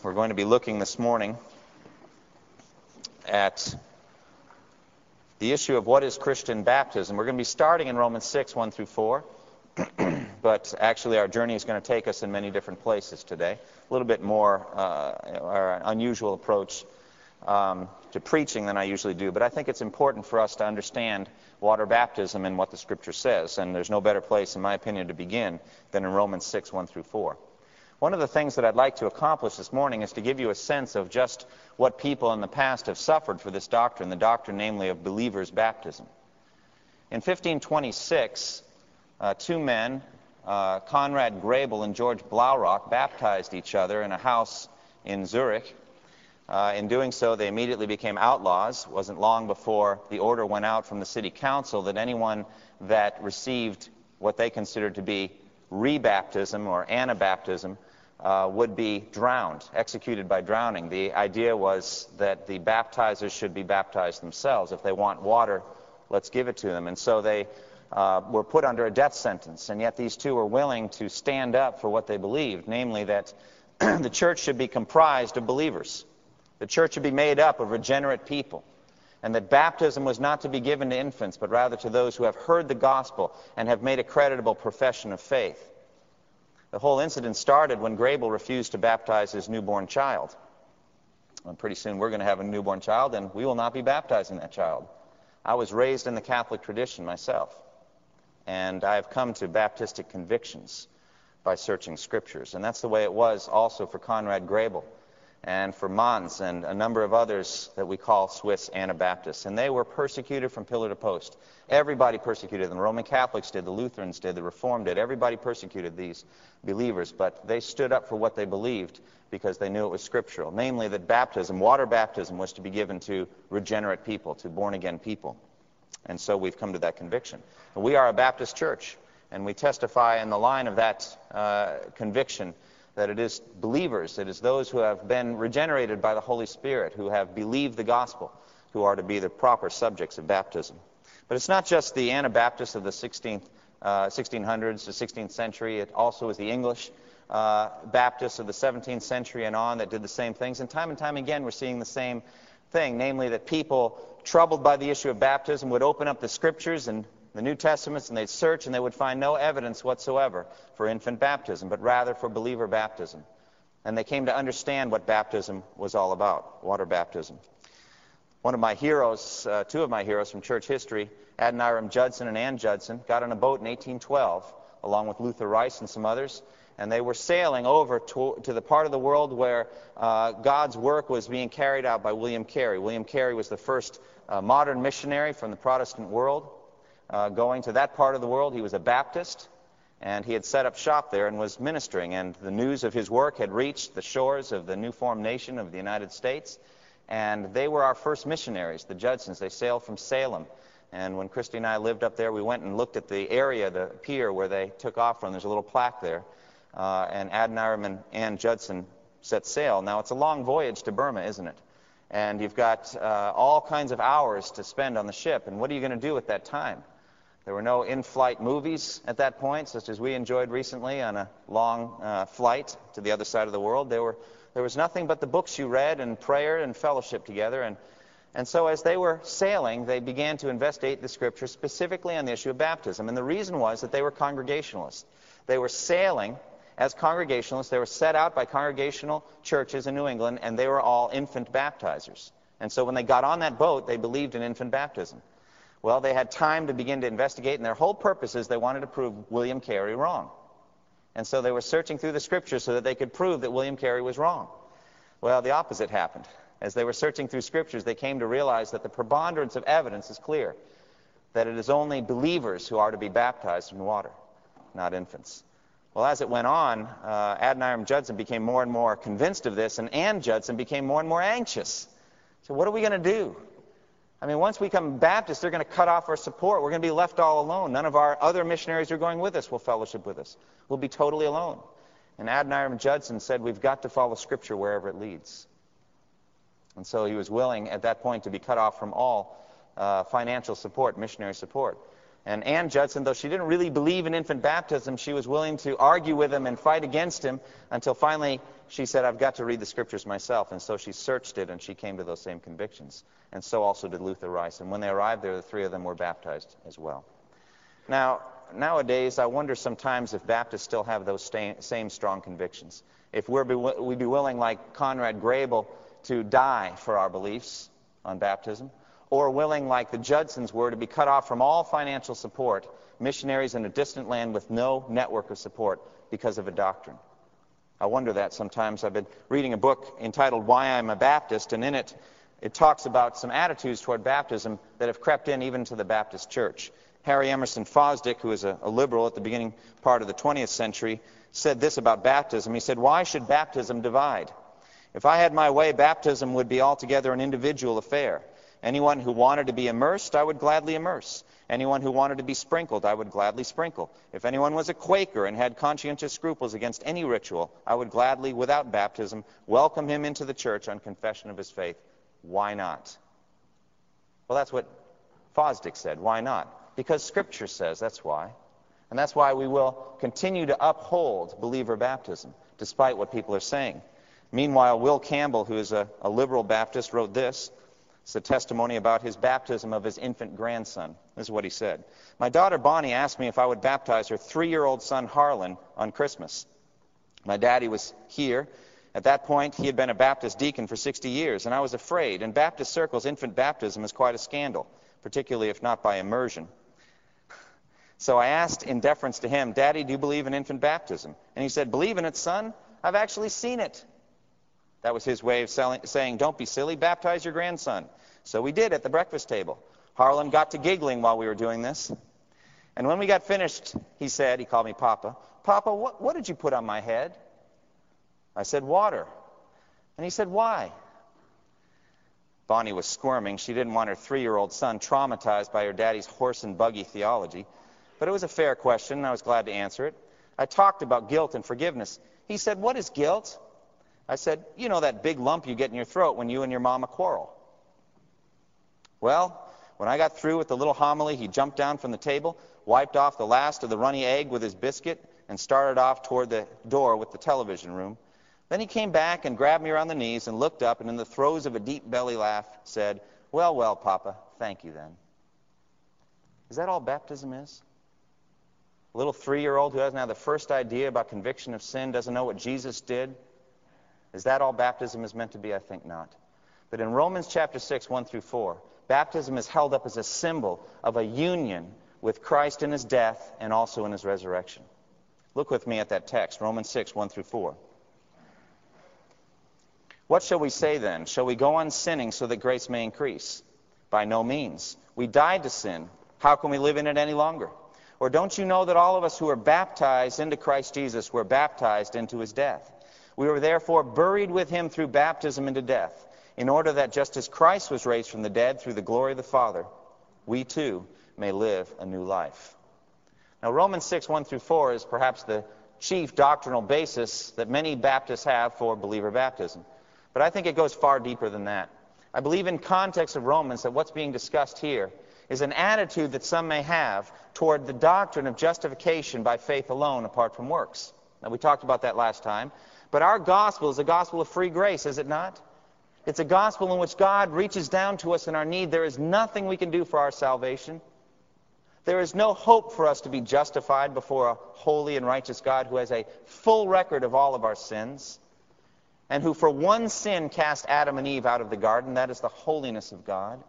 We're going to be looking this morning at the issue of what is Christian baptism. We're going to be starting in Romans 6, 1 through 4. but actually, our journey is going to take us in many different places today. A little bit more, uh, unusual approach um, to preaching than I usually do. But I think it's important for us to understand water baptism and what the Scripture says. And there's no better place, in my opinion, to begin than in Romans 6, 1 through 4. One of the things that I'd like to accomplish this morning is to give you a sense of just what people in the past have suffered for this doctrine, the doctrine, namely, of believers' baptism. In 1526, uh, two men, uh, Conrad Grebel and George Blaurock, baptized each other in a house in Zurich. Uh, in doing so, they immediately became outlaws. It wasn't long before the order went out from the city council that anyone that received what they considered to be rebaptism or anabaptism uh, would be drowned, executed by drowning. The idea was that the baptizers should be baptized themselves. If they want water, let's give it to them. And so they uh, were put under a death sentence. And yet these two were willing to stand up for what they believed, namely that the church should be comprised of believers. The church should be made up of regenerate people. And that baptism was not to be given to infants, but rather to those who have heard the gospel and have made a creditable profession of faith. The whole incident started when Grebel refused to baptize his newborn child. And pretty soon we're going to have a newborn child, and we will not be baptizing that child. I was raised in the Catholic tradition myself, and I have come to Baptistic convictions by searching scriptures. And that's the way it was also for Conrad Grebel and for Manz and a number of others that we call Swiss Anabaptists. And they were persecuted from pillar to post. Everybody persecuted them. The Roman Catholics did, the Lutherans did, the Reformed did. Everybody persecuted these believers, but they stood up for what they believed because they knew it was scriptural. Namely, that baptism, water baptism, was to be given to regenerate people, to born again people. And so we've come to that conviction. We are a Baptist church, and we testify in the line of that uh, conviction that it is believers, it is those who have been regenerated by the Holy Spirit, who have believed the gospel, who are to be the proper subjects of baptism. But it's not just the Anabaptists of the 16th, uh, 1600s, the 16th century. It also is the English uh, Baptists of the 17th century and on that did the same things. And time and time again, we're seeing the same thing, namely that people troubled by the issue of baptism would open up the scriptures and the New Testaments and they'd search and they would find no evidence whatsoever for infant baptism, but rather for believer baptism. And they came to understand what baptism was all about, water baptism. One of my heroes, uh, two of my heroes from church history, Adoniram Judson and Ann Judson, got on a boat in 1812, along with Luther Rice and some others, and they were sailing over to, to the part of the world where uh, God's work was being carried out by William Carey. William Carey was the first uh, modern missionary from the Protestant world uh, going to that part of the world. He was a Baptist, and he had set up shop there and was ministering. And the news of his work had reached the shores of the new formed nation of the United States. And they were our first missionaries, the Judsons. They sailed from Salem. And when Christy and I lived up there, we went and looked at the area, the pier where they took off from. There's a little plaque there. Uh, and Adoniram and Ann Judson set sail. Now, it's a long voyage to Burma, isn't it? And you've got uh, all kinds of hours to spend on the ship. And what are you going to do at that time? There were no in flight movies at that point, such as we enjoyed recently on a long uh, flight to the other side of the world. There, were, there was nothing but the books you read and prayer and fellowship together. And, and so, as they were sailing, they began to investigate the scriptures specifically on the issue of baptism. And the reason was that they were Congregationalists. They were sailing as Congregationalists. They were set out by Congregational churches in New England, and they were all infant baptizers. And so, when they got on that boat, they believed in infant baptism. Well, they had time to begin to investigate, and their whole purpose is they wanted to prove William Carey wrong. And so they were searching through the scriptures so that they could prove that William Carey was wrong. Well, the opposite happened. As they were searching through scriptures, they came to realize that the preponderance of evidence is clear that it is only believers who are to be baptized in water, not infants. Well, as it went on, uh, Adoniram Judson became more and more convinced of this, and Ann Judson became more and more anxious. So, what are we going to do? I mean, once we become Baptists, they're going to cut off our support. We're going to be left all alone. None of our other missionaries are going with us will fellowship with us. We'll be totally alone. And Adoniram Judson said, We've got to follow Scripture wherever it leads. And so he was willing at that point to be cut off from all uh, financial support, missionary support. And Ann Judson, though she didn't really believe in infant baptism, she was willing to argue with him and fight against him until finally she said, I've got to read the scriptures myself. And so she searched it and she came to those same convictions. And so also did Luther Rice. And when they arrived there, the three of them were baptized as well. Now, nowadays, I wonder sometimes if Baptists still have those same strong convictions. If we're be, we'd be willing, like Conrad Grebel, to die for our beliefs on baptism or willing, like the Judsons were, to be cut off from all financial support, missionaries in a distant land with no network of support because of a doctrine. I wonder that sometimes. I've been reading a book entitled Why I'm a Baptist, and in it, it talks about some attitudes toward baptism that have crept in even to the Baptist church. Harry Emerson Fosdick, who was a, a liberal at the beginning part of the 20th century, said this about baptism. He said, Why should baptism divide? If I had my way, baptism would be altogether an individual affair. Anyone who wanted to be immersed, I would gladly immerse. Anyone who wanted to be sprinkled, I would gladly sprinkle. If anyone was a Quaker and had conscientious scruples against any ritual, I would gladly, without baptism, welcome him into the church on confession of his faith. Why not? Well, that's what Fosdick said. Why not? Because Scripture says that's why. And that's why we will continue to uphold believer baptism, despite what people are saying. Meanwhile, Will Campbell, who is a, a liberal Baptist, wrote this it's a testimony about his baptism of his infant grandson. This is what he said. My daughter Bonnie asked me if I would baptize her three year old son Harlan on Christmas. My daddy was here. At that point, he had been a Baptist deacon for 60 years, and I was afraid. In Baptist circles, infant baptism is quite a scandal, particularly if not by immersion. So I asked, in deference to him, Daddy, do you believe in infant baptism? And he said, Believe in it, son? I've actually seen it. That was his way of saying, Don't be silly, baptize your grandson. So we did at the breakfast table. Harlan got to giggling while we were doing this. And when we got finished, he said, he called me Papa, Papa, what, what did you put on my head? I said, Water. And he said, Why? Bonnie was squirming. She didn't want her three year old son traumatized by her daddy's horse and buggy theology. But it was a fair question, and I was glad to answer it. I talked about guilt and forgiveness. He said, What is guilt? I said, You know that big lump you get in your throat when you and your mama quarrel. Well, when I got through with the little homily, he jumped down from the table, wiped off the last of the runny egg with his biscuit, and started off toward the door with the television room. Then he came back and grabbed me around the knees and looked up and in the throes of a deep belly laugh said, Well, well, Papa, thank you then. Is that all baptism is? A little three year old who doesn't have the first idea about conviction of sin, doesn't know what Jesus did, is that all baptism is meant to be? I think not. But in Romans chapter 6, 1 through 4, baptism is held up as a symbol of a union with Christ in his death and also in his resurrection. Look with me at that text, Romans 6, 1 through 4. What shall we say then? Shall we go on sinning so that grace may increase? By no means. We died to sin. How can we live in it any longer? Or don't you know that all of us who are baptized into Christ Jesus were baptized into his death? We were therefore buried with him through baptism into death, in order that just as Christ was raised from the dead through the glory of the Father, we too may live a new life. Now, Romans 6, 1 through 4 is perhaps the chief doctrinal basis that many Baptists have for believer baptism. But I think it goes far deeper than that. I believe in context of Romans that what's being discussed here is an attitude that some may have toward the doctrine of justification by faith alone apart from works. Now, we talked about that last time. But our gospel is a gospel of free grace, is it not? It's a gospel in which God reaches down to us in our need. There is nothing we can do for our salvation. There is no hope for us to be justified before a holy and righteous God who has a full record of all of our sins and who for one sin cast Adam and Eve out of the garden. That is the holiness of God.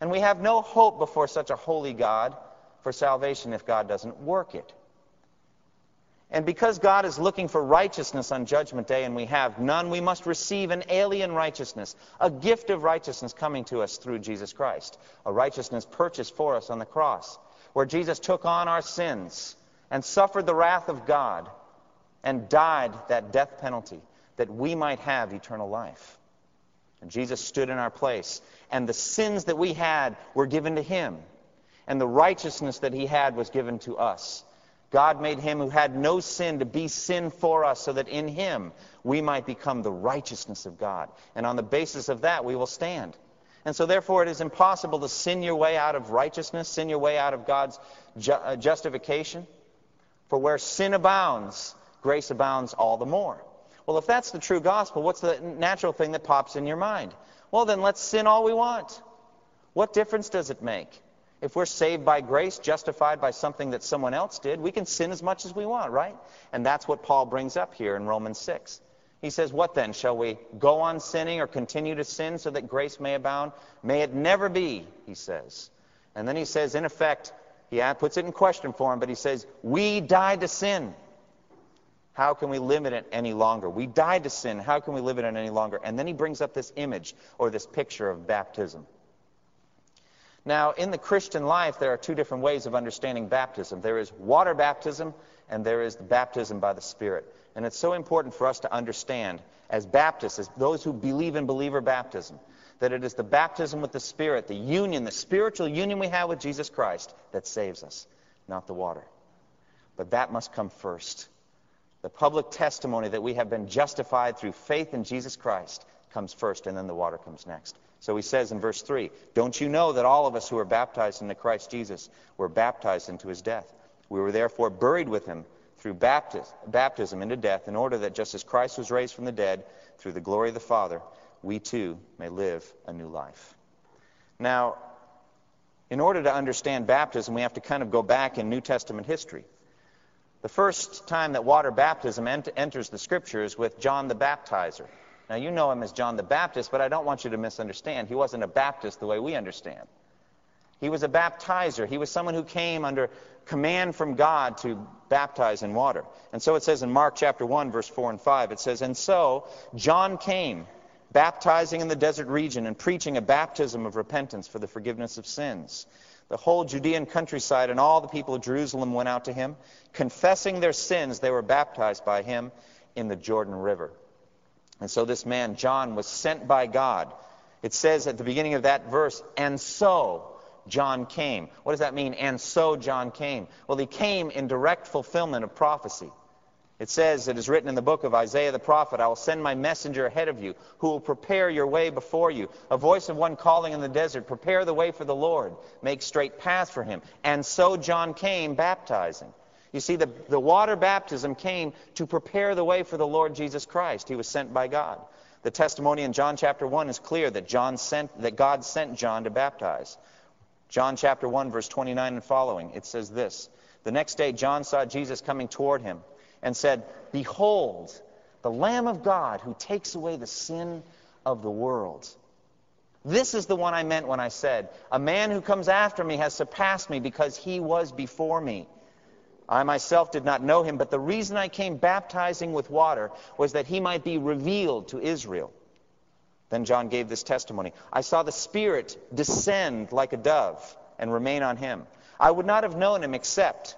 And we have no hope before such a holy God for salvation if God doesn't work it. And because God is looking for righteousness on Judgment Day and we have none, we must receive an alien righteousness, a gift of righteousness coming to us through Jesus Christ, a righteousness purchased for us on the cross, where Jesus took on our sins and suffered the wrath of God and died that death penalty that we might have eternal life. And Jesus stood in our place, and the sins that we had were given to him, and the righteousness that he had was given to us. God made him who had no sin to be sin for us, so that in him we might become the righteousness of God. And on the basis of that, we will stand. And so, therefore, it is impossible to sin your way out of righteousness, sin your way out of God's ju- uh, justification. For where sin abounds, grace abounds all the more. Well, if that's the true gospel, what's the natural thing that pops in your mind? Well, then let's sin all we want. What difference does it make? If we're saved by grace, justified by something that someone else did, we can sin as much as we want, right? And that's what Paul brings up here in Romans 6. He says, What then? Shall we go on sinning or continue to sin so that grace may abound? May it never be, he says. And then he says, in effect, he puts it in question for him, but he says, We died to sin. How can we limit it any longer? We died to sin. How can we live in it any longer? And then he brings up this image or this picture of baptism. Now, in the Christian life, there are two different ways of understanding baptism there is water baptism, and there is the baptism by the Spirit. And it's so important for us to understand, as Baptists, as those who believe in believer baptism, that it is the baptism with the Spirit, the union, the spiritual union we have with Jesus Christ, that saves us, not the water. But that must come first. The public testimony that we have been justified through faith in Jesus Christ comes first, and then the water comes next. So he says in verse 3 Don't you know that all of us who are baptized into Christ Jesus were baptized into his death? We were therefore buried with him through baptism into death, in order that just as Christ was raised from the dead through the glory of the Father, we too may live a new life. Now, in order to understand baptism, we have to kind of go back in New Testament history. The first time that water baptism ent- enters the scriptures with John the Baptizer. Now, you know him as John the Baptist, but I don't want you to misunderstand. He wasn't a Baptist the way we understand. He was a baptizer. He was someone who came under command from God to baptize in water. And so it says in Mark chapter 1, verse 4 and 5, it says, And so John came, baptizing in the desert region and preaching a baptism of repentance for the forgiveness of sins. The whole Judean countryside and all the people of Jerusalem went out to him. Confessing their sins, they were baptized by him in the Jordan River. And so this man, John, was sent by God. It says at the beginning of that verse, and so John came. What does that mean? And so John came. Well, he came in direct fulfillment of prophecy. It says, it is written in the book of Isaiah the prophet, I will send my messenger ahead of you, who will prepare your way before you. A voice of one calling in the desert, prepare the way for the Lord, make straight paths for him. And so John came baptizing. You see, the, the water baptism came to prepare the way for the Lord Jesus Christ. He was sent by God. The testimony in John chapter 1 is clear that, John sent, that God sent John to baptize. John chapter 1, verse 29 and following, it says this The next day, John saw Jesus coming toward him and said, Behold, the Lamb of God who takes away the sin of the world. This is the one I meant when I said, A man who comes after me has surpassed me because he was before me. I myself did not know him, but the reason I came baptizing with water was that he might be revealed to Israel. Then John gave this testimony I saw the Spirit descend like a dove and remain on him. I would not have known him except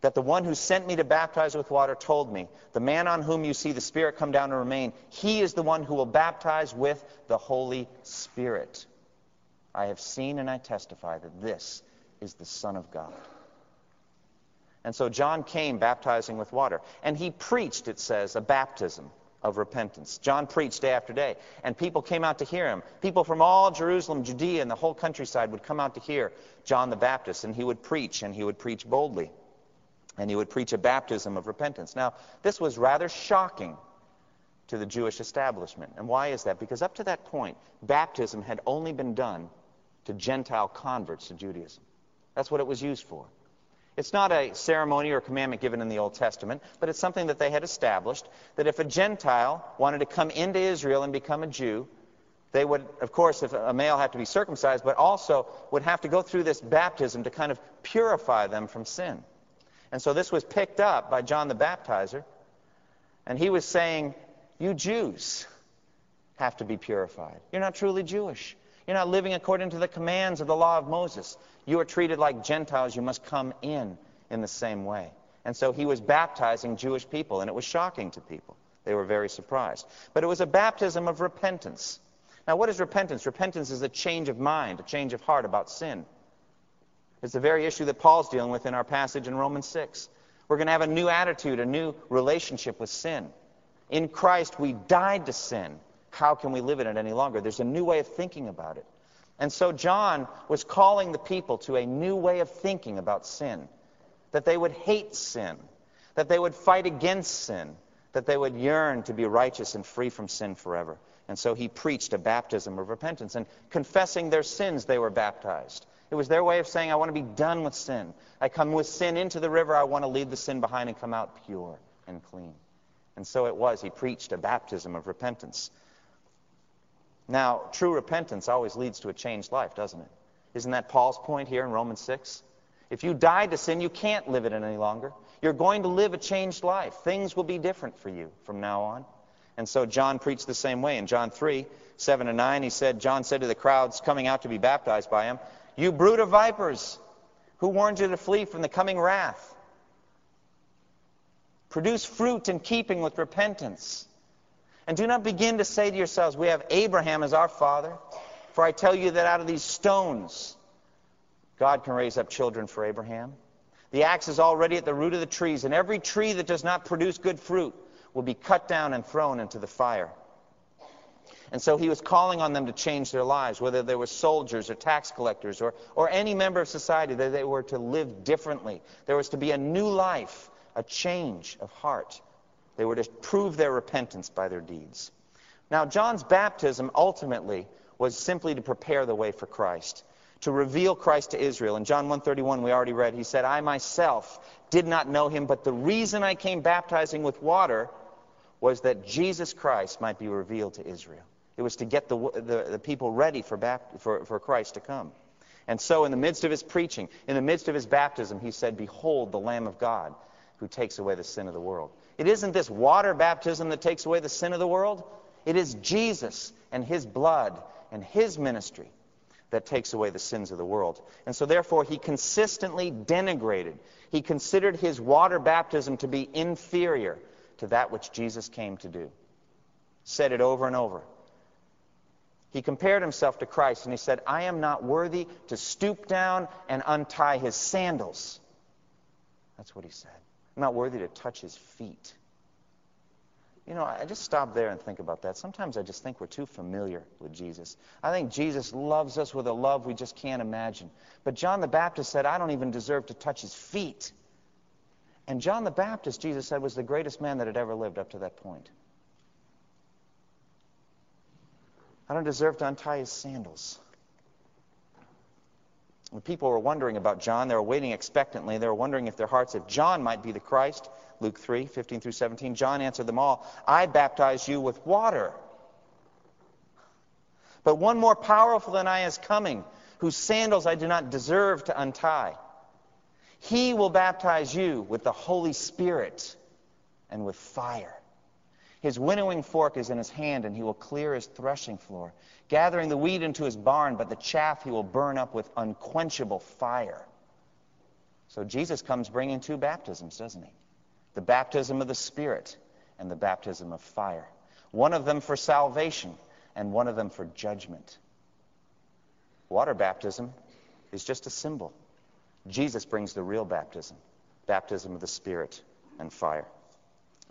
that the one who sent me to baptize with water told me, The man on whom you see the Spirit come down and remain, he is the one who will baptize with the Holy Spirit. I have seen and I testify that this is the Son of God. And so John came baptizing with water. And he preached, it says, a baptism of repentance. John preached day after day. And people came out to hear him. People from all Jerusalem, Judea, and the whole countryside would come out to hear John the Baptist. And he would preach, and he would preach boldly. And he would preach a baptism of repentance. Now, this was rather shocking to the Jewish establishment. And why is that? Because up to that point, baptism had only been done to Gentile converts to Judaism. That's what it was used for. It's not a ceremony or commandment given in the Old Testament, but it's something that they had established that if a Gentile wanted to come into Israel and become a Jew, they would, of course, if a male had to be circumcised, but also would have to go through this baptism to kind of purify them from sin. And so this was picked up by John the Baptizer, and he was saying, You Jews have to be purified. You're not truly Jewish. You're not living according to the commands of the law of Moses. You are treated like Gentiles. You must come in in the same way. And so he was baptizing Jewish people, and it was shocking to people. They were very surprised. But it was a baptism of repentance. Now, what is repentance? Repentance is a change of mind, a change of heart about sin. It's the very issue that Paul's dealing with in our passage in Romans 6. We're going to have a new attitude, a new relationship with sin. In Christ, we died to sin. How can we live in it any longer? There's a new way of thinking about it. And so John was calling the people to a new way of thinking about sin. That they would hate sin. That they would fight against sin. That they would yearn to be righteous and free from sin forever. And so he preached a baptism of repentance. And confessing their sins, they were baptized. It was their way of saying, I want to be done with sin. I come with sin into the river. I want to leave the sin behind and come out pure and clean. And so it was. He preached a baptism of repentance. Now, true repentance always leads to a changed life, doesn't it? Isn't that Paul's point here in Romans 6? If you died to sin, you can't live it any longer. You're going to live a changed life. Things will be different for you from now on. And so John preached the same way. In John 3, 7 and 9, he said, John said to the crowds coming out to be baptized by him, You brood of vipers, who warned you to flee from the coming wrath? Produce fruit in keeping with repentance. And do not begin to say to yourselves, We have Abraham as our father. For I tell you that out of these stones, God can raise up children for Abraham. The axe is already at the root of the trees, and every tree that does not produce good fruit will be cut down and thrown into the fire. And so he was calling on them to change their lives, whether they were soldiers or tax collectors or, or any member of society, that they were to live differently. There was to be a new life, a change of heart. They were to prove their repentance by their deeds. Now, John's baptism ultimately was simply to prepare the way for Christ, to reveal Christ to Israel. In John 1:31 we already read, he said, "I myself did not know him, but the reason I came baptizing with water was that Jesus Christ might be revealed to Israel. It was to get the, the, the people ready for, bapt- for, for Christ to come. And so, in the midst of his preaching, in the midst of his baptism, he said, Behold, the Lamb of God who takes away the sin of the world. It isn't this water baptism that takes away the sin of the world, it is Jesus and his blood and his ministry that takes away the sins of the world. And so, therefore, he consistently denigrated. He considered his water baptism to be inferior to that which Jesus came to do. Said it over and over. He compared himself to Christ and he said, I am not worthy to stoop down and untie his sandals. That's what he said. I'm not worthy to touch his feet. You know, I just stop there and think about that. Sometimes I just think we're too familiar with Jesus. I think Jesus loves us with a love we just can't imagine. But John the Baptist said, I don't even deserve to touch his feet. And John the Baptist, Jesus said, was the greatest man that had ever lived up to that point. I don't deserve to untie his sandals. When people were wondering about John, they were waiting expectantly. They were wondering if their hearts, if John might be the Christ. Luke 3, 15 through 17. John answered them all, I baptize you with water. But one more powerful than I is coming, whose sandals I do not deserve to untie. He will baptize you with the Holy Spirit and with fire. His winnowing fork is in his hand, and he will clear his threshing floor, gathering the wheat into his barn, but the chaff he will burn up with unquenchable fire. So Jesus comes bringing two baptisms, doesn't he? The baptism of the Spirit and the baptism of fire. One of them for salvation, and one of them for judgment. Water baptism is just a symbol. Jesus brings the real baptism, baptism of the Spirit and fire.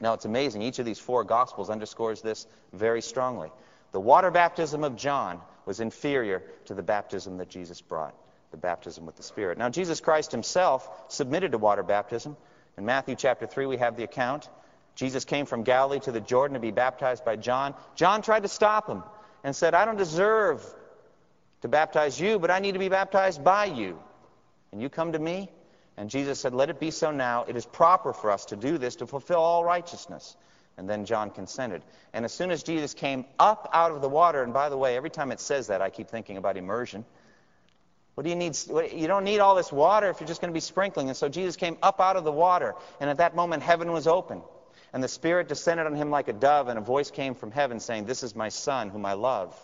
Now, it's amazing. Each of these four Gospels underscores this very strongly. The water baptism of John was inferior to the baptism that Jesus brought, the baptism with the Spirit. Now, Jesus Christ himself submitted to water baptism. In Matthew chapter 3, we have the account. Jesus came from Galilee to the Jordan to be baptized by John. John tried to stop him and said, I don't deserve to baptize you, but I need to be baptized by you and you come to me? And Jesus said, Let it be so now. It is proper for us to do this to fulfill all righteousness. And then John consented. And as soon as Jesus came up out of the water, and by the way, every time it says that, I keep thinking about immersion. What do you need? You don't need all this water if you're just going to be sprinkling. And so Jesus came up out of the water, and at that moment, heaven was open. And the Spirit descended on him like a dove, and a voice came from heaven saying, This is my Son, whom I love.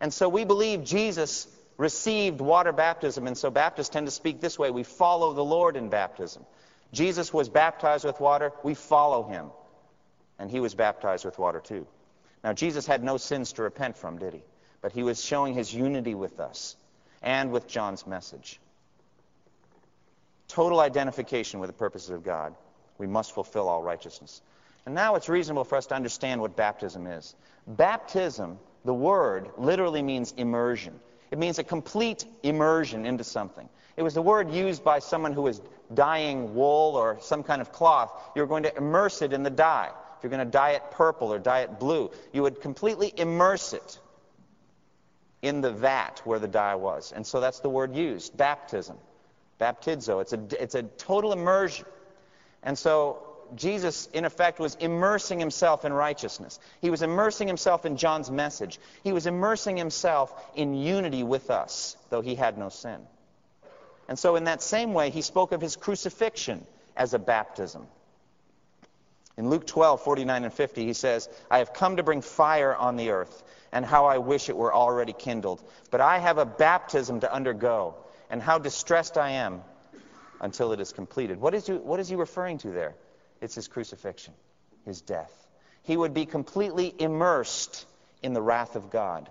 And so we believe Jesus received water baptism, and so Baptists tend to speak this way we follow the Lord in baptism. Jesus was baptized with water, we follow him. And he was baptized with water too. Now, Jesus had no sins to repent from, did he? But he was showing his unity with us and with John's message. Total identification with the purposes of God. We must fulfill all righteousness. And now it's reasonable for us to understand what baptism is. Baptism, the word, literally means immersion. It means a complete immersion into something. It was the word used by someone who was dyeing wool or some kind of cloth. You're going to immerse it in the dye. If you're going to dye it purple or dye it blue, you would completely immerse it in the vat where the dye was. And so that's the word used, baptism. Baptizo. It's a, it's a total immersion. And so Jesus, in effect, was immersing himself in righteousness. He was immersing himself in John's message. He was immersing himself in unity with us, though he had no sin. And so, in that same way, he spoke of his crucifixion as a baptism. In Luke 12, 49 and 50, he says, I have come to bring fire on the earth, and how I wish it were already kindled. But I have a baptism to undergo, and how distressed I am until it is completed. What is, he, what is he referring to there? It's his crucifixion, his death. He would be completely immersed in the wrath of God.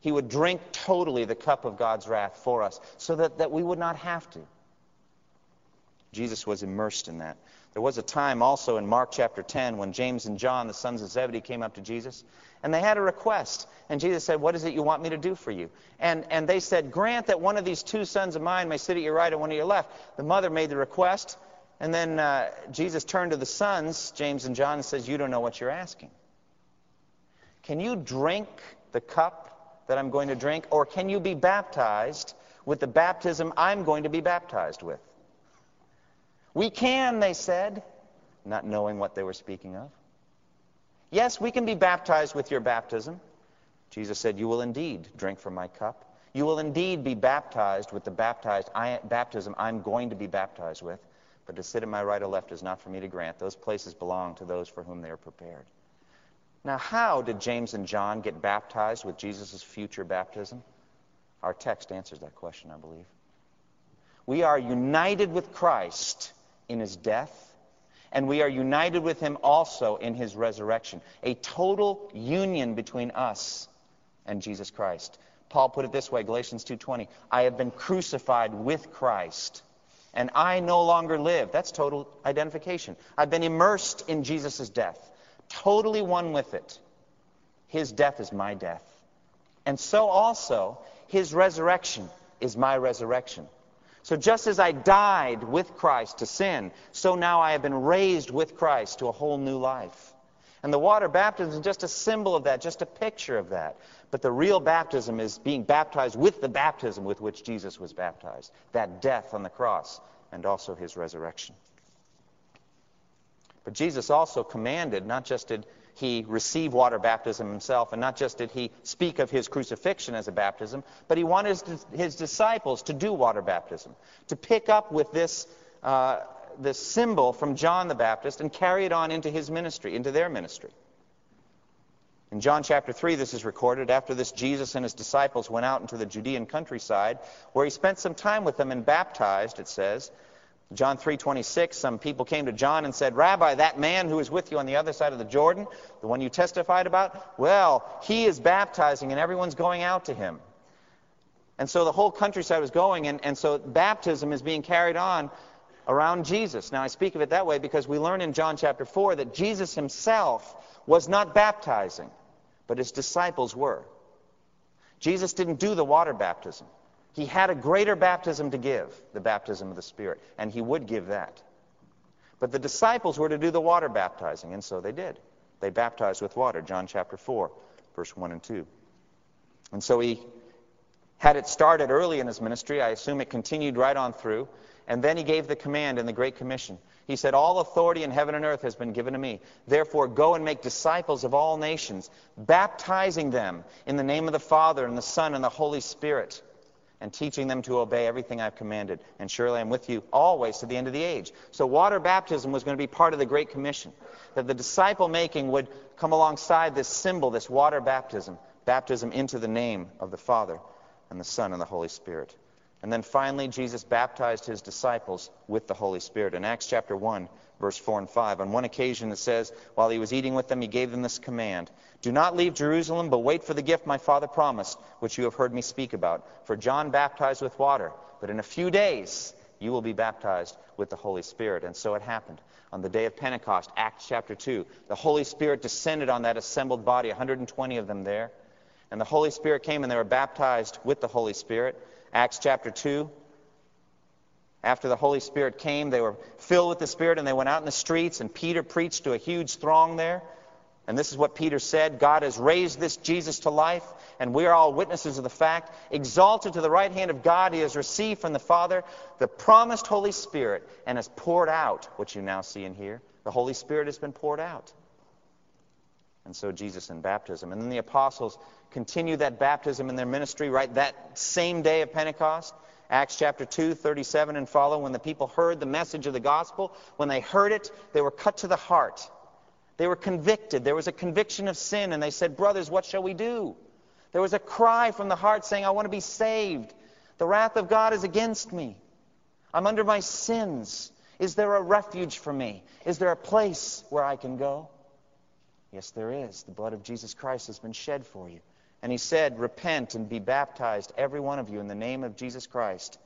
He would drink totally the cup of God's wrath for us so that, that we would not have to. Jesus was immersed in that. There was a time also in Mark chapter 10 when James and John, the sons of Zebedee, came up to Jesus and they had a request. And Jesus said, What is it you want me to do for you? And, and they said, Grant that one of these two sons of mine may sit at your right and one at your left. The mother made the request. And then uh, Jesus turned to the sons, James and John, and says, You don't know what you're asking. Can you drink the cup that I'm going to drink? Or can you be baptized with the baptism I'm going to be baptized with? We can, they said, not knowing what they were speaking of. Yes, we can be baptized with your baptism. Jesus said, You will indeed drink from my cup. You will indeed be baptized with the baptized I, baptism I'm going to be baptized with. But to sit at my right or left is not for me to grant. Those places belong to those for whom they are prepared. Now, how did James and John get baptized with Jesus' future baptism? Our text answers that question, I believe. We are united with Christ in his death, and we are united with him also in his resurrection. A total union between us and Jesus Christ. Paul put it this way, Galatians 2:20, I have been crucified with Christ and I no longer live. That's total identification. I've been immersed in Jesus' death, totally one with it. His death is my death. And so also, his resurrection is my resurrection. So just as I died with Christ to sin, so now I have been raised with Christ to a whole new life. And the water baptism is just a symbol of that, just a picture of that. But the real baptism is being baptized with the baptism with which Jesus was baptized that death on the cross and also his resurrection. But Jesus also commanded, not just did he receive water baptism himself, and not just did he speak of his crucifixion as a baptism, but he wanted his, disciples to do water baptism, to pick up with this. Uh, this symbol from John the Baptist and carry it on into his ministry, into their ministry. In John chapter 3, this is recorded. After this, Jesus and his disciples went out into the Judean countryside, where he spent some time with them and baptized, it says. John 3:26 some people came to John and said, "Rabbi, that man who is with you on the other side of the Jordan, the one you testified about, well, he is baptizing and everyone's going out to him." And so the whole countryside was going and, and so baptism is being carried on around Jesus. Now, I speak of it that way because we learn in John chapter 4 that Jesus himself was not baptizing, but his disciples were. Jesus didn't do the water baptism. He had a greater baptism to give, the baptism of the Spirit, and he would give that. But the disciples were to do the water baptizing, and so they did. They baptized with water, John chapter 4, verse 1 and 2. And so he had it started early in his ministry. I assume it continued right on through. And then he gave the command in the Great Commission. He said, All authority in heaven and earth has been given to me. Therefore, go and make disciples of all nations, baptizing them in the name of the Father and the Son and the Holy Spirit, and teaching them to obey everything I've commanded. And surely I'm with you always to the end of the age. So, water baptism was going to be part of the Great Commission. That the disciple making would come alongside this symbol, this water baptism, baptism into the name of the Father and the Son and the Holy Spirit. And then finally, Jesus baptized his disciples with the Holy Spirit. In Acts chapter 1, verse 4 and 5, on one occasion it says, While he was eating with them, he gave them this command Do not leave Jerusalem, but wait for the gift my Father promised, which you have heard me speak about. For John baptized with water, but in a few days you will be baptized with the Holy Spirit. And so it happened. On the day of Pentecost, Acts chapter 2, the Holy Spirit descended on that assembled body, 120 of them there. And the Holy Spirit came and they were baptized with the Holy Spirit. Acts chapter 2. After the Holy Spirit came, they were filled with the Spirit and they went out in the streets, and Peter preached to a huge throng there. And this is what Peter said God has raised this Jesus to life, and we are all witnesses of the fact. Exalted to the right hand of God, he has received from the Father the promised Holy Spirit and has poured out what you now see and hear. The Holy Spirit has been poured out. And so Jesus in baptism. And then the apostles continue that baptism in their ministry right that same day of Pentecost. Acts chapter 2, 37 and follow. When the people heard the message of the gospel, when they heard it, they were cut to the heart. They were convicted. There was a conviction of sin, and they said, Brothers, what shall we do? There was a cry from the heart saying, I want to be saved. The wrath of God is against me. I'm under my sins. Is there a refuge for me? Is there a place where I can go? Yes, there is. The blood of Jesus Christ has been shed for you. And he said, Repent and be baptized, every one of you, in the name of Jesus Christ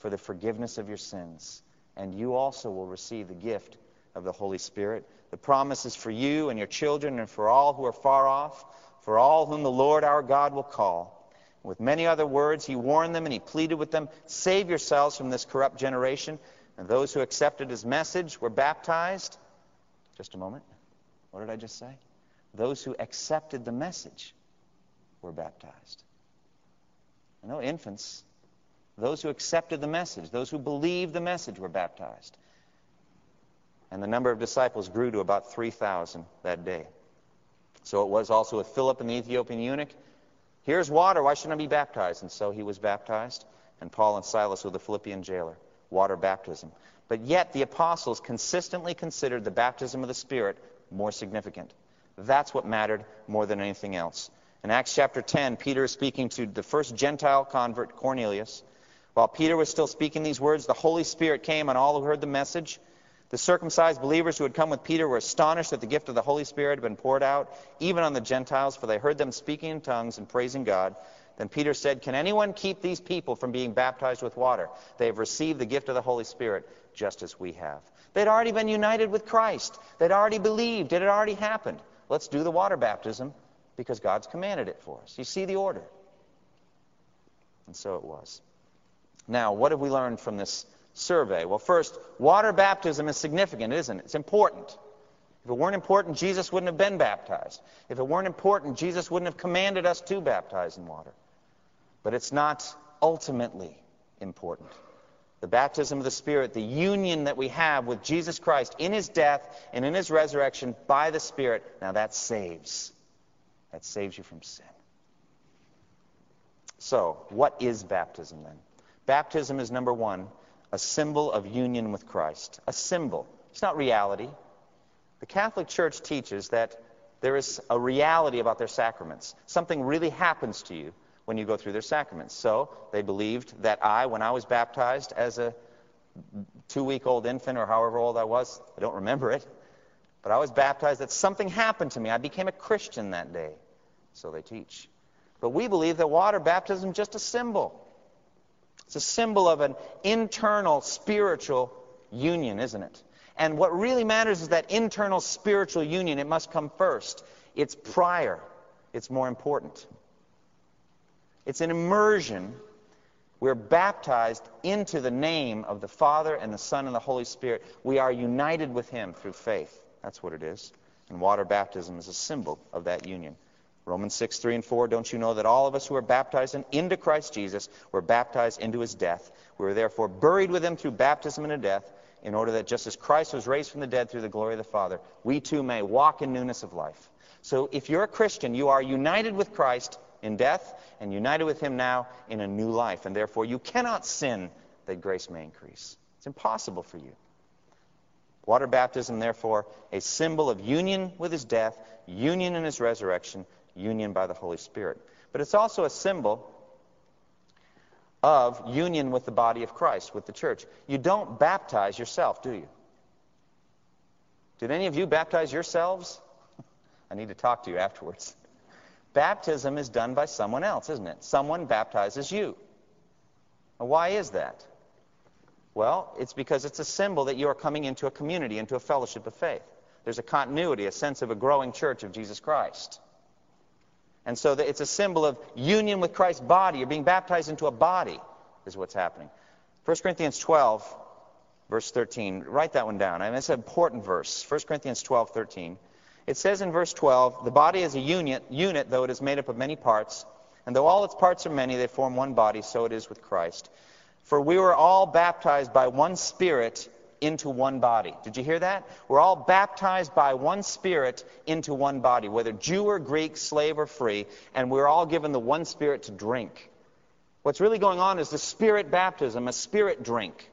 for the forgiveness of your sins. And you also will receive the gift of the Holy Spirit. The promise is for you and your children and for all who are far off, for all whom the Lord our God will call. With many other words, he warned them and he pleaded with them Save yourselves from this corrupt generation. And those who accepted his message were baptized. Just a moment. What did I just say? Those who accepted the message were baptized. No infants. Those who accepted the message, those who believed the message were baptized. And the number of disciples grew to about 3,000 that day. So it was also with Philip and the Ethiopian eunuch. Here's water. Why shouldn't I be baptized? And so he was baptized. And Paul and Silas with the Philippian jailer. Water baptism. But yet the apostles consistently considered the baptism of the Spirit more significant. That's what mattered more than anything else. In Acts chapter 10, Peter is speaking to the first Gentile convert, Cornelius. While Peter was still speaking these words, the Holy Spirit came on all who heard the message. The circumcised believers who had come with Peter were astonished that the gift of the Holy Spirit had been poured out, even on the Gentiles, for they heard them speaking in tongues and praising God. Then Peter said, Can anyone keep these people from being baptized with water? They have received the gift of the Holy Spirit, just as we have. They'd already been united with Christ. They'd already believed. It had already happened. Let's do the water baptism because God's commanded it for us. You see the order. And so it was. Now, what have we learned from this survey? Well, first, water baptism is significant, isn't it? It's important. If it weren't important, Jesus wouldn't have been baptized. If it weren't important, Jesus wouldn't have commanded us to baptize in water. But it's not ultimately important the baptism of the Spirit, the union that we have with Jesus Christ in his death and in his resurrection by the Spirit, now that saves. That saves you from sin. So, what is baptism then? Baptism is number one, a symbol of union with Christ. A symbol. It's not reality. The Catholic Church teaches that there is a reality about their sacraments. Something really happens to you when you go through their sacraments. So they believed that I, when I was baptized as a two week old infant or however old I was, I don't remember it, but I was baptized, that something happened to me. I became a Christian that day. So they teach. But we believe that water baptism is just a symbol. It's a symbol of an internal spiritual union, isn't it? And what really matters is that internal spiritual union. It must come first. It's prior. It's more important. It's an immersion. We're baptized into the name of the Father and the Son and the Holy Spirit. We are united with Him through faith. That's what it is. And water baptism is a symbol of that union. Romans 6, 3 and 4, don't you know that all of us who are baptized into Christ Jesus were baptized into his death? We were therefore buried with him through baptism into death, in order that just as Christ was raised from the dead through the glory of the Father, we too may walk in newness of life. So if you're a Christian, you are united with Christ in death and united with him now in a new life. And therefore, you cannot sin that grace may increase. It's impossible for you. Water baptism, therefore, a symbol of union with his death, union in his resurrection, union by the Holy Spirit. But it's also a symbol of union with the body of Christ, with the church. You don't baptize yourself, do you? Did any of you baptize yourselves? I need to talk to you afterwards. Baptism is done by someone else, isn't it? Someone baptizes you. why is that? Well, it's because it's a symbol that you are coming into a community, into a fellowship of faith. There's a continuity, a sense of a growing church of Jesus Christ. And so it's a symbol of union with Christ's body. You're being baptized into a body, is what's happening. 1 Corinthians 12, verse 13. Write that one down. I mean, it's an important verse. 1 Corinthians 12, 13. It says in verse 12, the body is a unit, unit, though it is made up of many parts. And though all its parts are many, they form one body, so it is with Christ. For we were all baptized by one Spirit into one body. Did you hear that? We're all baptized by one Spirit into one body, whether Jew or Greek, slave or free, and we're all given the one Spirit to drink. What's really going on is the Spirit baptism, a Spirit drink.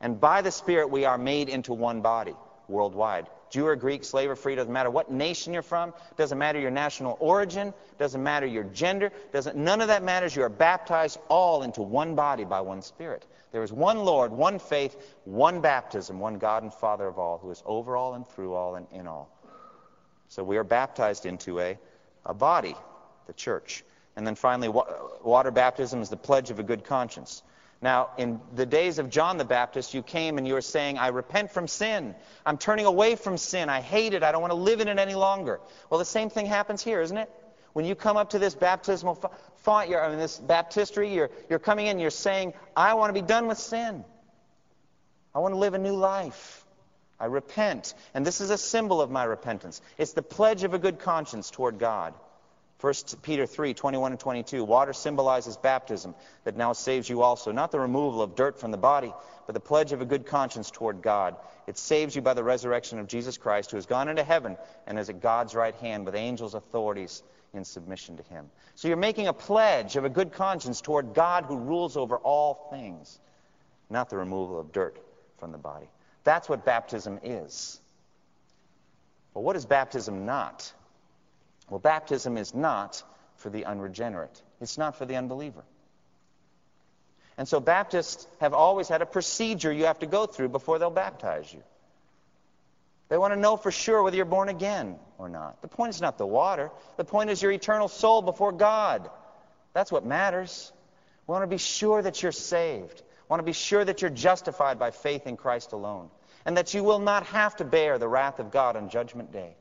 And by the Spirit, we are made into one body worldwide. Jew or Greek, slave or free, doesn't matter what nation you're from, doesn't matter your national origin, doesn't matter your gender, doesn't, none of that matters. You are baptized all into one body by one Spirit. There is one Lord, one faith, one baptism, one God and Father of all, who is over all and through all and in all. So we are baptized into a, a body, the church. And then finally, water baptism is the pledge of a good conscience. Now, in the days of John the Baptist, you came and you were saying, I repent from sin. I'm turning away from sin. I hate it. I don't want to live in it any longer. Well, the same thing happens here, isn't it? When you come up to this baptismal font, I mean, this baptistry, you're, you're coming in, and you're saying, I want to be done with sin. I want to live a new life. I repent. And this is a symbol of my repentance. It's the pledge of a good conscience toward God. 1 Peter 3, 21 and 22. Water symbolizes baptism that now saves you also. Not the removal of dirt from the body, but the pledge of a good conscience toward God. It saves you by the resurrection of Jesus Christ, who has gone into heaven and is at God's right hand with angels, authorities in submission to him. So you're making a pledge of a good conscience toward God who rules over all things, not the removal of dirt from the body. That's what baptism is. But what is baptism not? Well, baptism is not for the unregenerate, it's not for the unbeliever. And so Baptists have always had a procedure you have to go through before they'll baptize you. They want to know for sure whether you're born again or not. The point is not the water. The point is your eternal soul before God. That's what matters. We want to be sure that you're saved. We want to be sure that you're justified by faith in Christ alone. And that you will not have to bear the wrath of God on Judgment Day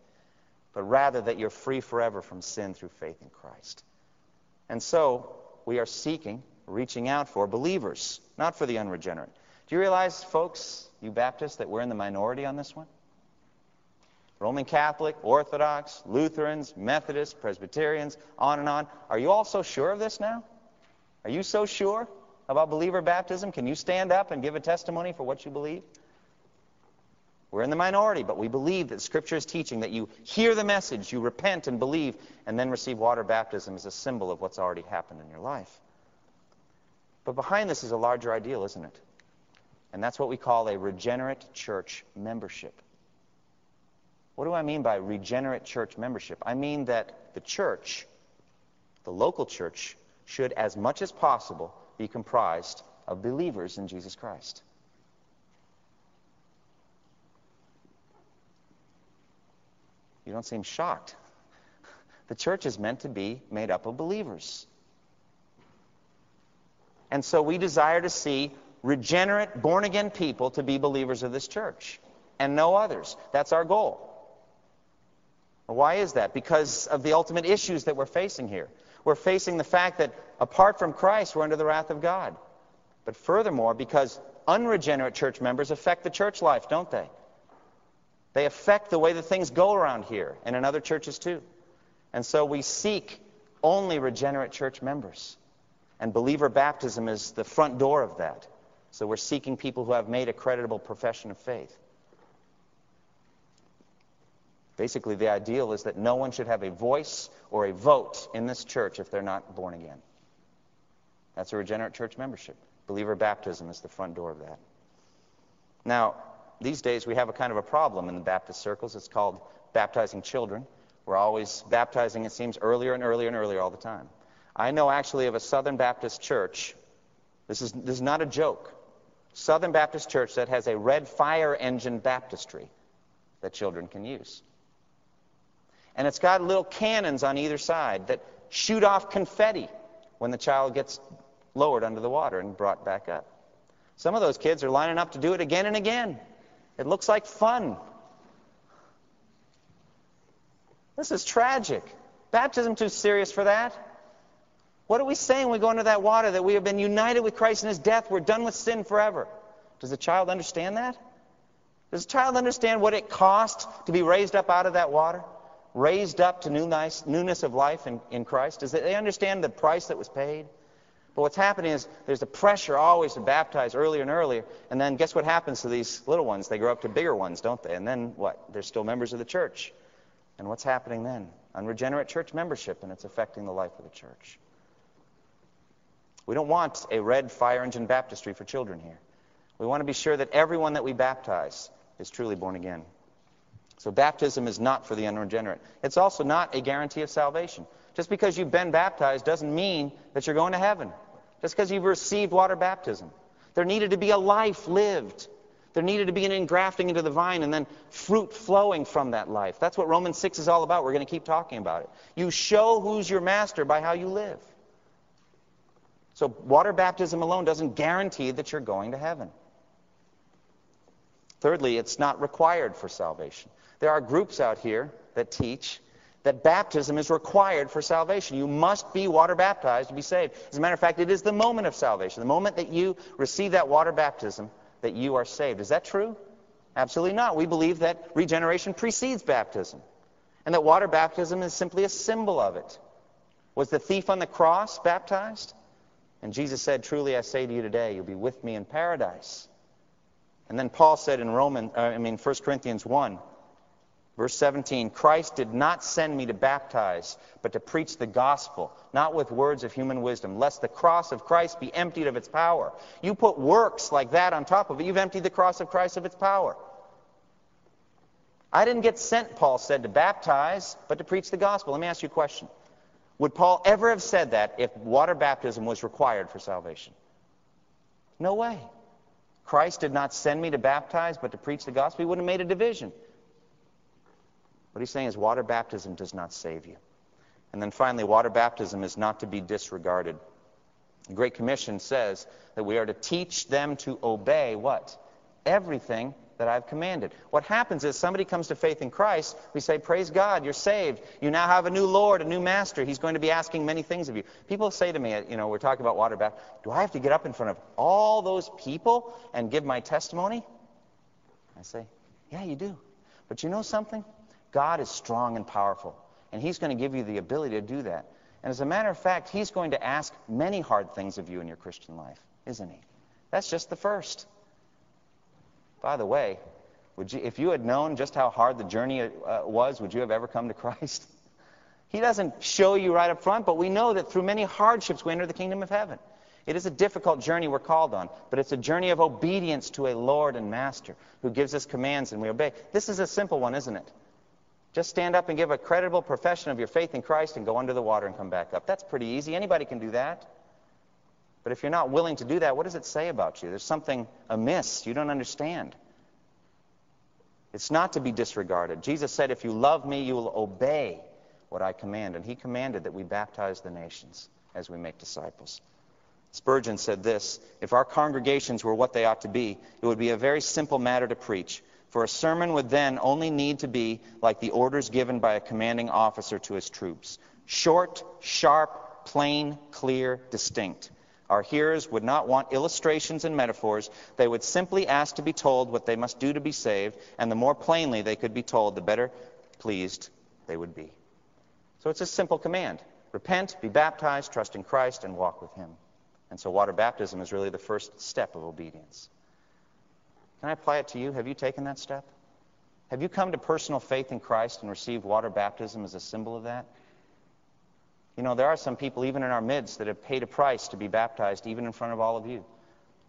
but rather that you're free forever from sin through faith in Christ. And so we are seeking, reaching out for believers, not for the unregenerate. Do you realize, folks, you Baptists, that we're in the minority on this one? Roman Catholic, Orthodox, Lutherans, Methodists, Presbyterians, on and on. Are you all so sure of this now? Are you so sure about believer baptism? Can you stand up and give a testimony for what you believe? We're in the minority, but we believe that Scripture is teaching that you hear the message, you repent and believe, and then receive water baptism as a symbol of what's already happened in your life. But behind this is a larger ideal, isn't it? And that's what we call a regenerate church membership. What do I mean by regenerate church membership? I mean that the church, the local church, should, as much as possible, be comprised of believers in Jesus Christ. You don't seem shocked. The church is meant to be made up of believers. And so we desire to see regenerate, born again people to be believers of this church and no others. That's our goal. Why is that? Because of the ultimate issues that we're facing here. We're facing the fact that apart from Christ, we're under the wrath of God. But furthermore, because unregenerate church members affect the church life, don't they? They affect the way that things go around here and in other churches too. And so we seek only regenerate church members. And believer baptism is the front door of that. So we're seeking people who have made a creditable profession of faith. Basically, the ideal is that no one should have a voice or a vote in this church if they're not born again. That's a regenerate church membership. Believer baptism is the front door of that. Now, these days we have a kind of a problem in the Baptist circles. It's called baptizing children. We're always baptizing, it seems, earlier and earlier and earlier all the time. I know actually of a Southern Baptist church This is, this is not a joke. Southern Baptist Church that has a red fire engine baptistry that children can use. And it's got little cannons on either side that shoot off confetti when the child gets lowered under the water and brought back up. Some of those kids are lining up to do it again and again. It looks like fun. This is tragic. Baptism too serious for that. What are we saying when we go into that water? That we have been united with Christ in his death. We're done with sin forever. Does the child understand that? Does the child understand what it cost to be raised up out of that water? Raised up to newness of life in, in Christ? Does they understand the price that was paid? But what's happening is there's the pressure always to baptize earlier and earlier. And then guess what happens to these little ones? They grow up to bigger ones, don't they? And then what? They're still members of the church. And what's happening then? Unregenerate church membership, and it's affecting the life of the church. We don't want a red fire engine baptistry for children here. We want to be sure that everyone that we baptize is truly born again. So baptism is not for the unregenerate. It's also not a guarantee of salvation. Just because you've been baptized doesn't mean that you're going to heaven. Just because you've received water baptism. There needed to be a life lived. There needed to be an engrafting into the vine and then fruit flowing from that life. That's what Romans 6 is all about. We're going to keep talking about it. You show who's your master by how you live. So water baptism alone doesn't guarantee that you're going to heaven. Thirdly, it's not required for salvation. There are groups out here that teach that baptism is required for salvation. You must be water baptized to be saved. As a matter of fact, it is the moment of salvation, the moment that you receive that water baptism, that you are saved. Is that true? Absolutely not. We believe that regeneration precedes baptism, and that water baptism is simply a symbol of it. Was the thief on the cross baptized? And Jesus said, Truly I say to you today, you'll be with me in paradise. And then Paul said in Roman, uh, I mean 1 Corinthians 1, verse 17, Christ did not send me to baptize, but to preach the gospel, not with words of human wisdom, lest the cross of Christ be emptied of its power. You put works like that on top of it, you've emptied the cross of Christ of its power. I didn't get sent, Paul said, to baptize, but to preach the gospel. Let me ask you a question. Would Paul ever have said that if water baptism was required for salvation? No way. Christ did not send me to baptize, but to preach the gospel. He wouldn't have made a division. What he's saying is water baptism does not save you. And then finally, water baptism is not to be disregarded. The Great Commission says that we are to teach them to obey what? Everything that I've commanded. What happens is somebody comes to faith in Christ, we say, Praise God, you're saved. You now have a new Lord, a new master. He's going to be asking many things of you. People say to me, you know, we're talking about water baptism, do I have to get up in front of all those people and give my testimony? I say, Yeah, you do. But you know something? God is strong and powerful, and He's going to give you the ability to do that. And as a matter of fact, He's going to ask many hard things of you in your Christian life, isn't He? That's just the first. By the way, you, if you had known just how hard the journey uh, was, would you have ever come to Christ? He doesn't show you right up front, but we know that through many hardships we enter the kingdom of heaven. It is a difficult journey we're called on, but it's a journey of obedience to a Lord and Master who gives us commands and we obey. This is a simple one, isn't it? Just stand up and give a credible profession of your faith in Christ and go under the water and come back up. That's pretty easy. Anybody can do that. But if you're not willing to do that, what does it say about you? There's something amiss. You don't understand. It's not to be disregarded. Jesus said, If you love me, you will obey what I command. And he commanded that we baptize the nations as we make disciples. Spurgeon said this If our congregations were what they ought to be, it would be a very simple matter to preach. For a sermon would then only need to be like the orders given by a commanding officer to his troops short, sharp, plain, clear, distinct. Our hearers would not want illustrations and metaphors. They would simply ask to be told what they must do to be saved, and the more plainly they could be told, the better pleased they would be. So it's a simple command repent, be baptized, trust in Christ, and walk with Him. And so water baptism is really the first step of obedience. Can I apply it to you? Have you taken that step? Have you come to personal faith in Christ and received water baptism as a symbol of that? You know, there are some people, even in our midst, that have paid a price to be baptized, even in front of all of you.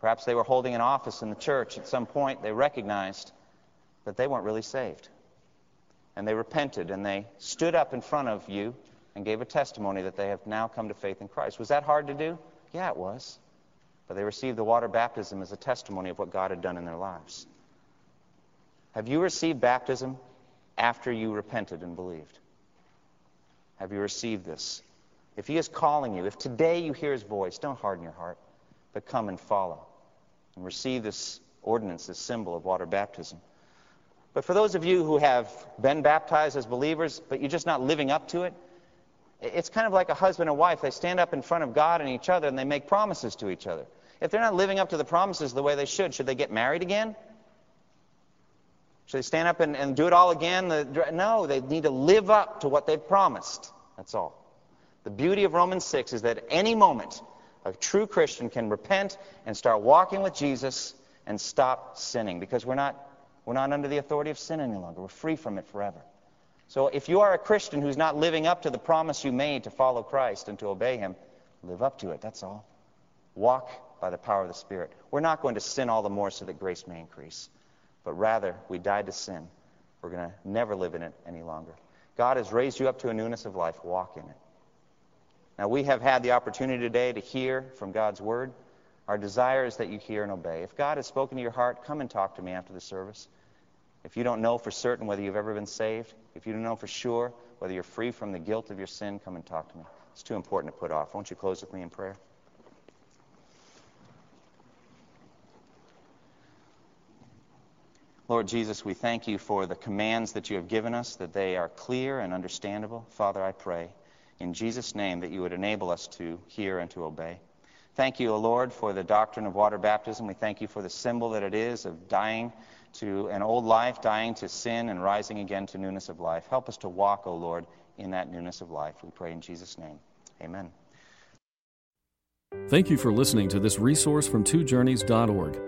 Perhaps they were holding an office in the church. At some point, they recognized that they weren't really saved. And they repented and they stood up in front of you and gave a testimony that they have now come to faith in Christ. Was that hard to do? Yeah, it was. But they received the water baptism as a testimony of what God had done in their lives. Have you received baptism after you repented and believed? Have you received this? If He is calling you, if today you hear His voice, don't harden your heart, but come and follow and receive this ordinance, this symbol of water baptism. But for those of you who have been baptized as believers, but you're just not living up to it, it's kind of like a husband and wife. They stand up in front of God and each other and they make promises to each other. If they're not living up to the promises the way they should, should they get married again? Should they stand up and, and do it all again? No, they need to live up to what they've promised. That's all. The beauty of Romans 6 is that at any moment, a true Christian can repent and start walking with Jesus and stop sinning because we're not, we're not under the authority of sin any longer. We're free from it forever. So if you are a Christian who's not living up to the promise you made to follow Christ and to obey Him, live up to it. That's all. Walk by the power of the Spirit. We're not going to sin all the more so that grace may increase, but rather we died to sin. We're going to never live in it any longer. God has raised you up to a newness of life. Walk in it. Now, we have had the opportunity today to hear from God's Word. Our desire is that you hear and obey. If God has spoken to your heart, come and talk to me after the service. If you don't know for certain whether you've ever been saved, if you don't know for sure whether you're free from the guilt of your sin, come and talk to me. It's too important to put off. Won't you close with me in prayer? Lord Jesus, we thank you for the commands that you have given us, that they are clear and understandable. Father, I pray in Jesus' name that you would enable us to hear and to obey. Thank you, O Lord, for the doctrine of water baptism. We thank you for the symbol that it is of dying to an old life, dying to sin, and rising again to newness of life. Help us to walk, O Lord, in that newness of life. We pray in Jesus' name. Amen. Thank you for listening to this resource from twojourneys.org.